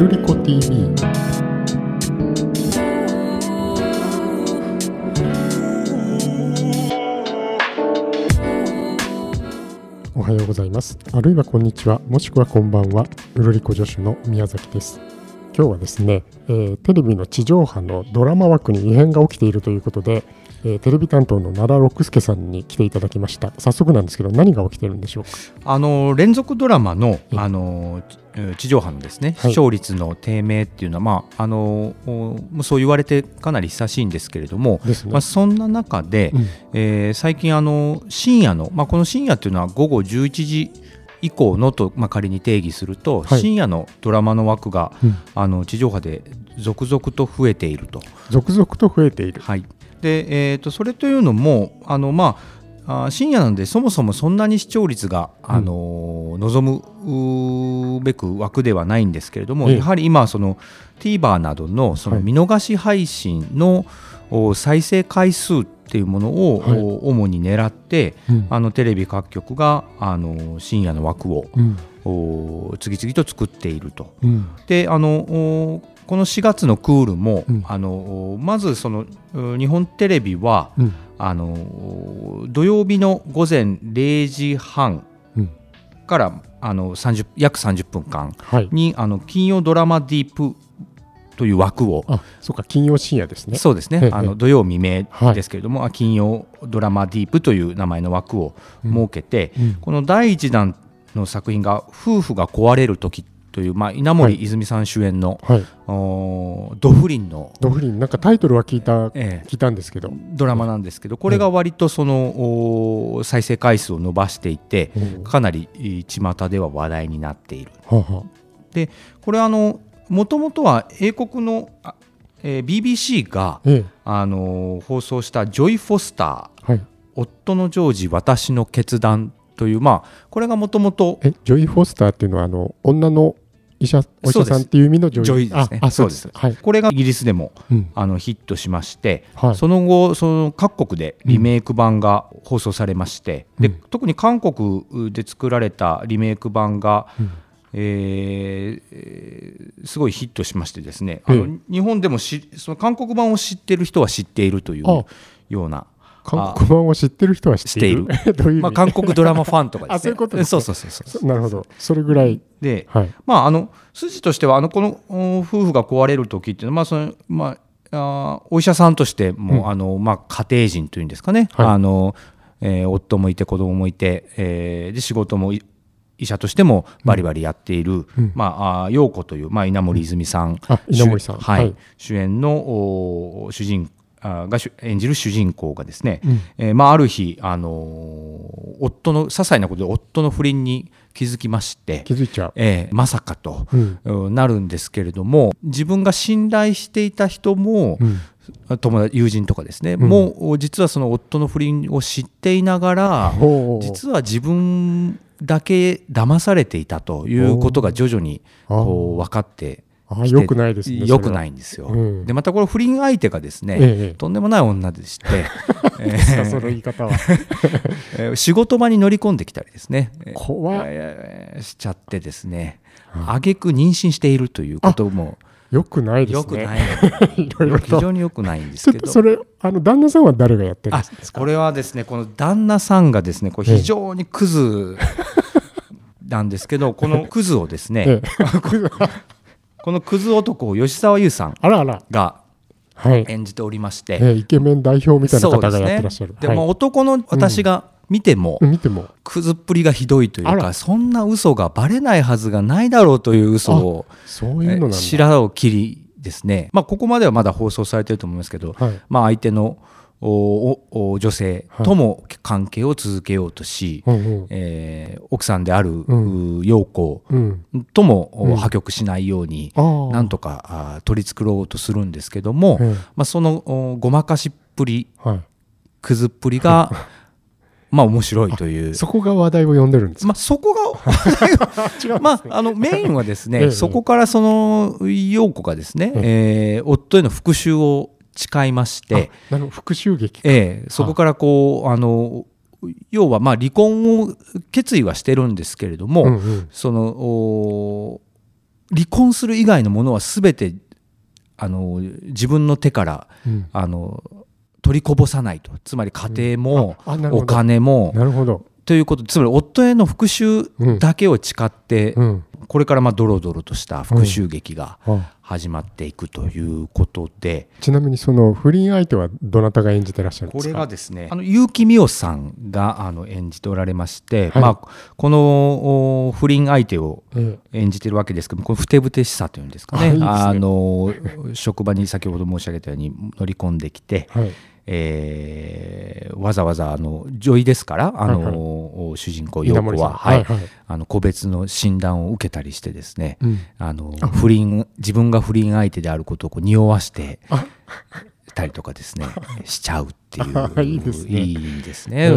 ルリコ TV おはようございます。あるいはこんにちは。もしくはこんばんは。ウルリコ助手の宮崎です。今日はですね、えーテレビの地上波のドラマ枠に異変が起きているということで、えーテレビ担当の奈良六輔さんに来ていただきました。早速なんですけど何が起きてるんでしょうか？あの連続ドラマのえあのち地上波のですね、はい。視聴率の低迷っていうのは、まあ、あのそう言われてかなり久しいんですけれども、ね、まあ、そんな中で、うん。えー最近あの深夜の、まあ、この深夜っていうのは午後11時以降のと、まあ、仮に定義すると、はい。深夜のドラマの枠がうん。あの地上波で続々と増えていると。続々と増えている。はい、で、えー、とそれというのもあの、まあ、あ深夜なんでそもそもそんなに視聴率が、あの望むべく枠ではないんですけれども、ええ。やはり今その TVer などのそのはい。見逃し配信の、お再生回数っていうものを、はい。お主に狙ってうん。あのテレビ各局があの深夜の枠をうん。お次々と作っていると。うん。であのおこの4月のクールも、うん。あのおまずそのう日本テレビはうんあのお土曜日の午前0時半うん。からあの30約30分間はい。にあの金曜ドラマディープという枠をあそうか金曜深夜ですね。そうですええ。ねあの土曜未明はい。ですけれども、あ金曜ドラマディープという名前の枠を設けて、うん。この第1弾の作品が「夫婦が壊れる時という、まあ、稲森泉さん主演の、はい。おド不倫の、ドフリンなんかタイトルは聞いたええ。聞いたんですけど、ドラマなんですけどこれが割とその、お再生回数を伸ばしていてうん。かなりえー巷では話題になっている。はあはこれあのもともとは英国の、あえー BBC が、あええ。あの放送した「女医フォスターはい。夫のジョージ私の決断」というまあこれがもともとえジョイ・フォスターっていうのはあの女の医者お医者さんっていう意味のジョイジョイですね。ああそうです。はい、これがイギリスでもうん。あのヒットしまして、はい。その後その各国でリメイク版が放送されまして、でうん。特に韓国で作られたリメイク版が、うん。えーえーすごいヒットしましてですね、あのえ。日本でもしその韓国版を知ってる人は知っているというあ。ような。韓国版を知ってる人は知っている？いう意味、まあ、韓国ドラマファンとかですね。あそういうことですねそうそうそうそう。なるほど。それぐらい。で、はい。まあ、あの筋としてはあのこのお夫婦が壊れる時っていうのは、まあそのまあ、あーお医者さんとしても、うん。あのまあ、家庭人というんですかね、はい。あのえー夫もいて子供もいて、えーで仕事もい医者としてもバリバリやっている、うん。まあ、陽子という、まあ、稲森泉さん、あ稲森さん。主はい。はい。主演のお主人あーが主演じる主人公がですね、うん。えーまあ、ある日、あのー夫の些細なことで夫の不倫に気づきまして、気づいちゃう、えーまさかと、うん。うんなるんですけれども自分が信頼していた人も、うん。友達友人とかですね、ん。もう実はその夫の不倫を知っていながら実は自分だけ騙されていたということが徐々にこう分かってあよくないですねよくないいんですよ。うん。でまたこの不倫相手がですね、ええ。とんでもない女でして、えさその言い方は。えー仕事場に乗り込んできたりですね、えー怖っえーしちゃってですねうん挙句妊娠しているということもよくないですね。よくないいろいろ非と常によくないんでちすけど。それあの旦那さんは誰がやってるんあですか？これはですねこの旦那さんがですねこれ非常にクズなんですけどこのクズをですね、ええ このクズ男を吉沢優さんがはい、演じておりまして、ええイケメン代表みたいな方がやってらっしゃる、ではい。も男の私が見ても、うん見ても。クズっぷりがひどいというあから。そんな嘘がバレないはずがないだろうという嘘をそういうのなんだ。白を切りですね、まあ、ここまではまだ放送されてると思いますけど、はい。まあ、相手のおおお女性とも関係を続けようとし、うんうん。えー奥さんである、うん。う陽子うん。とも、破局しないように、ああなんとか取り繕おうとするんですけども、ええまあ、そのおごまかしっぷりはい。くずっぷりが まあ面白いという。そこが話題を呼んでるんですか、まあ、そこが 違うんですね。まあ、あのメインはですね、ええ。そこからその陽子がですね、えー夫への復讐を誓いまして、復讐劇か。ええそこからこうあ。の要はまあ離婚を決意はしてるんですけれども、うんうん。そのお離婚する以外のものは全てあの自分の手からうん。あの取りこぼさないと。つまり家庭もおあなるほど。金もなるほど。ということ。つまり夫への復讐だけを誓ってうん。これからまあドロドロとした復讐劇があ始まっていくということで。ちなみにその不倫相手はどなたが演じてらっしゃるんでこれすかがですねあの結城美桜さんがあの演じておられまして、はい。まあ、このお不倫相手をえ演じてるわけですけどこのふてぶてしさというんですかね。ね。あの職場に先ほど申し上げたように乗り込んできて、えはい。えーわざわざあの女医ですからあの、主人公陽子は、はい。はいはい。あの個別の診断を受けたりしてですね、うん。あの不倫自分が不倫相手であることをこう匂わしてあたりとかですねしちゃうっていう いいですね。いいですね。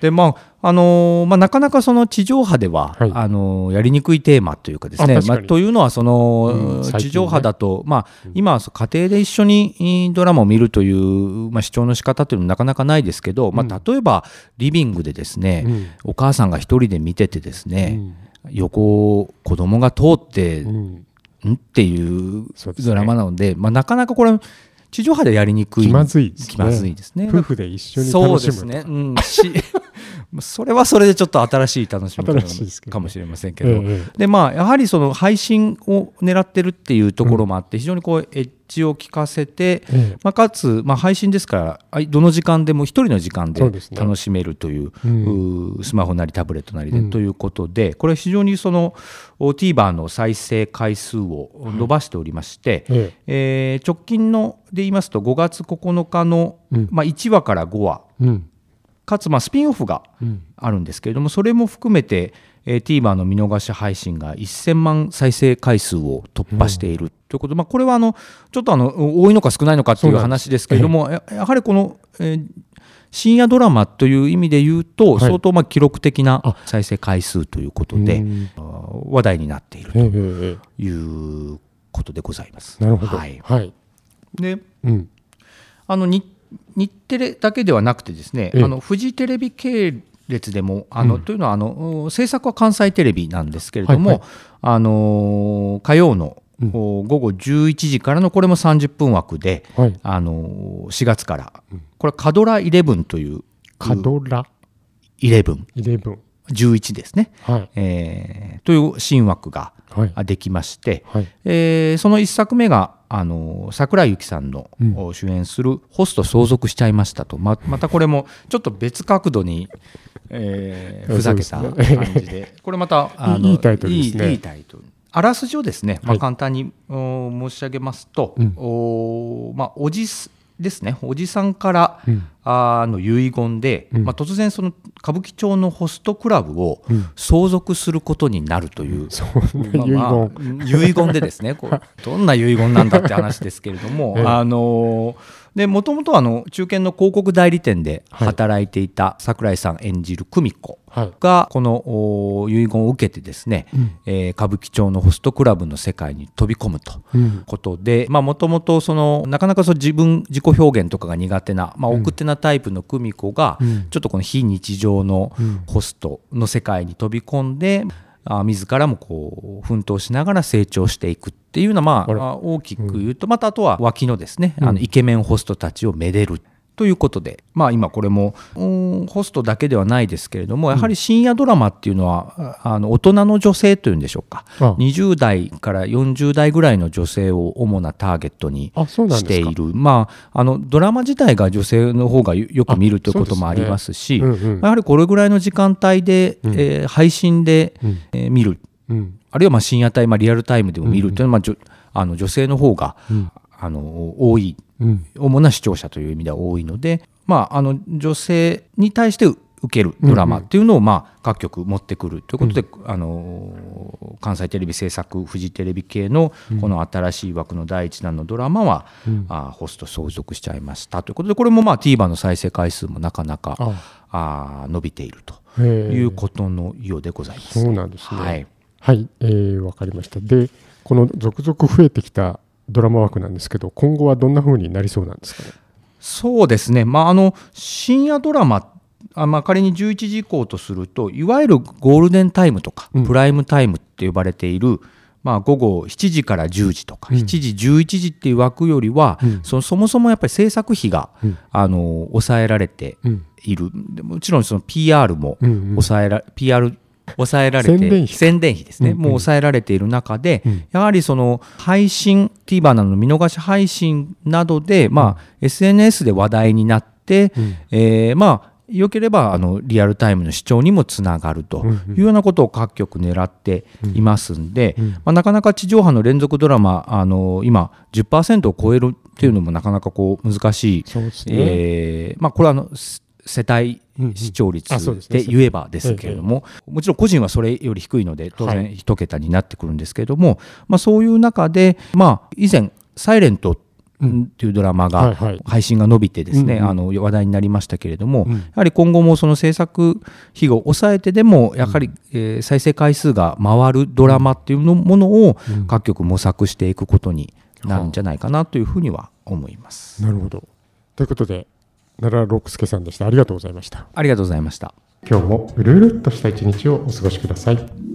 でまああのーまあ、なかなかその地上波では、はい。あのーやりにくいテーマというかですねまあ、というのはその、うん地上波だと、まあ、今はそう家庭で一緒にえードラマを見るという、まあ、視聴の仕方というのはなかなかないですけど、まあ、例えばリビングでですね、うん。お母さんが一人で見ててですね、うん。横を子供が通って、うん。ん？っていうドラマなので、まあ、なかなかこれ地上波でやりにくい。気まずいですね。気まずいですね。夫婦で一緒にそう楽しむですね、うん、し それはそれでちょっと新しい楽しみ方かもしれませんけど、ええでまあやはりその配信を狙ってるっていうところもあって、非常にこうエッジを効かせて、ええ。まあ、かつ、まあ、配信ですからどの時間でも一人の時間で楽しめるといううん。うースマホなりタブレットなりで、うん。ということでこれ非常にそのお TVer の再生回数を伸ばしておりまして、ええ。ー直近ので言いますと5月9日の、うん。まあ、1話から5話かつまあスピンオフがうん。あるんですけれどもそれも含めて、えー TVer の見逃し配信が1000万再生回数を突破しているということで、まあ、これはあのちょっとあの多いのか少ないのかっていう話ですけれどもややはりこの、えー深夜ドラマという意味で言うと、はい。相当まあ記録的なあ。再生回数ということで、話題になっているということでございます。なるほど。はい、はい。でうん。あの日日テレだけではなくてですね、ええ。あのフジテレビ系列でもあの、うん。というのはあの制作は関西テレビなんですけれども、はいはい。あの火曜の、午後11時からのこれも30分枠で、はい。あの4月から、これカドラ11というカドラ？11 11 11ですね、はい。えーという新枠ができまして、はい。えーその一作目があの桜井由紀さん。の、主演する「ホスト相続しちゃいましたと」ままたこれもちょっと別角度に、えーふざけた感じで。これまたあのいいタイトルですね。いいタイトル。あらすじをですね、まあ、はい簡単に、お申し上げますと、うん。おまあ、おじすですね。おじさんから、うんあの遺言で、うん。まあ、突然その歌舞伎町のホストクラブをうん。相続することになるという、そんな遺言、まあまあ遺言でですねこう どんな遺言なんだって話ですけれども、ええ。あのでもともとはあの中堅の広告代理店で働いていた桜井さん演じる久美子はい。がこのお遺言を受けてですね、うん。えー歌舞伎町のホストクラブの世界に飛び込むと。うん。ことでもともとそのなかなかその自分自己表現とかが苦手な、まあ、うん。奥手なタイプの久美子が、うん。ちょっとこの非日常のうん。ホストの世界に飛び込んで、あ自らもこう奮闘しながら成長していくっていうような、まあ大きく言うと、またあとは脇のですね、うん。あのイケメンホストたちをめでる。ということで、まあ、今これもうんホストだけではないですけれどもやはり深夜ドラマっていうのは、あの大人の女性というんでしょうか。あ。20代から40代ぐらいの女性を主なターゲットにしている。まあ、あのドラマ自体が女性の方がよよく見るということもありますしうんうん。やはりこれぐらいの時間帯で、うん。えー配信で、うん。えー見る。うん。あるいはまあ深夜帯、まあ、リアルタイムでも見るというのは、まああの女性の方が、うんあの多いうん。主な視聴者という意味では多いので、まあ、あの女性に対して受けるドラマっていうのを、まあ、各局持ってくるということで、あの関西テレビ制作フジテレビ系のこの新しい枠の第一弾のドラマは、うん。あホスト相続しちゃいましたということでこれもまあ TVer の再生回数もなかなかああ。伸びているということのようでございます。そうなんですね。はい。はい、えー、わかりました。で、この続々増えてきたドラマ枠なんですけど、今後はどんな風になりそうなんですかね？そうですね、まあ、あの深夜ドラマあ、まあ、仮に11時以降とするといわゆるゴールデンタイムとか、うん。プライムタイムって呼ばれている、まあ、午後7時から10時とか、うん。7時11時っていう枠よりは、うん。そのそもそもやっぱり制作費が、うん。あの抑えられてうん。いる。でもちろんその PR もうんうん。抑えら、PR 抑えられて宣伝費宣伝費ですね、うんうん。もう抑えられている中で、うん。やはりその配信 TVer などの見逃し配信などで、まあ SNS で話題になって、うん。えーまあ良ければあのリアルタイムの視聴にもつながるというようなことを各局狙っていますんで、うんまあ、なかなか地上波の連続ドラマあの今10%を超えるっていうのもなかなかこう難しい、そうですね。えーまあ、これはあのす世帯視聴率で言えばですけれども、もちろん個人はそれより低いので当は然一桁になってくるんですけれども、まあ、そういう中で、まあ、以前「サイレントっていうドラマが配信が伸びてですね、あの話題になりましたけれども、うん。やはり今後もその制作費を抑えてでもやはり、えー再生回数が回るドラマっていうのものをうん。各局模索していくことになるんじゃないかなというふうには思います。なるほど。ということで、奈良六輔さんでした。ありがとうございました。ありがとうございました。今日もうるうるっとした一日をお過ごしください。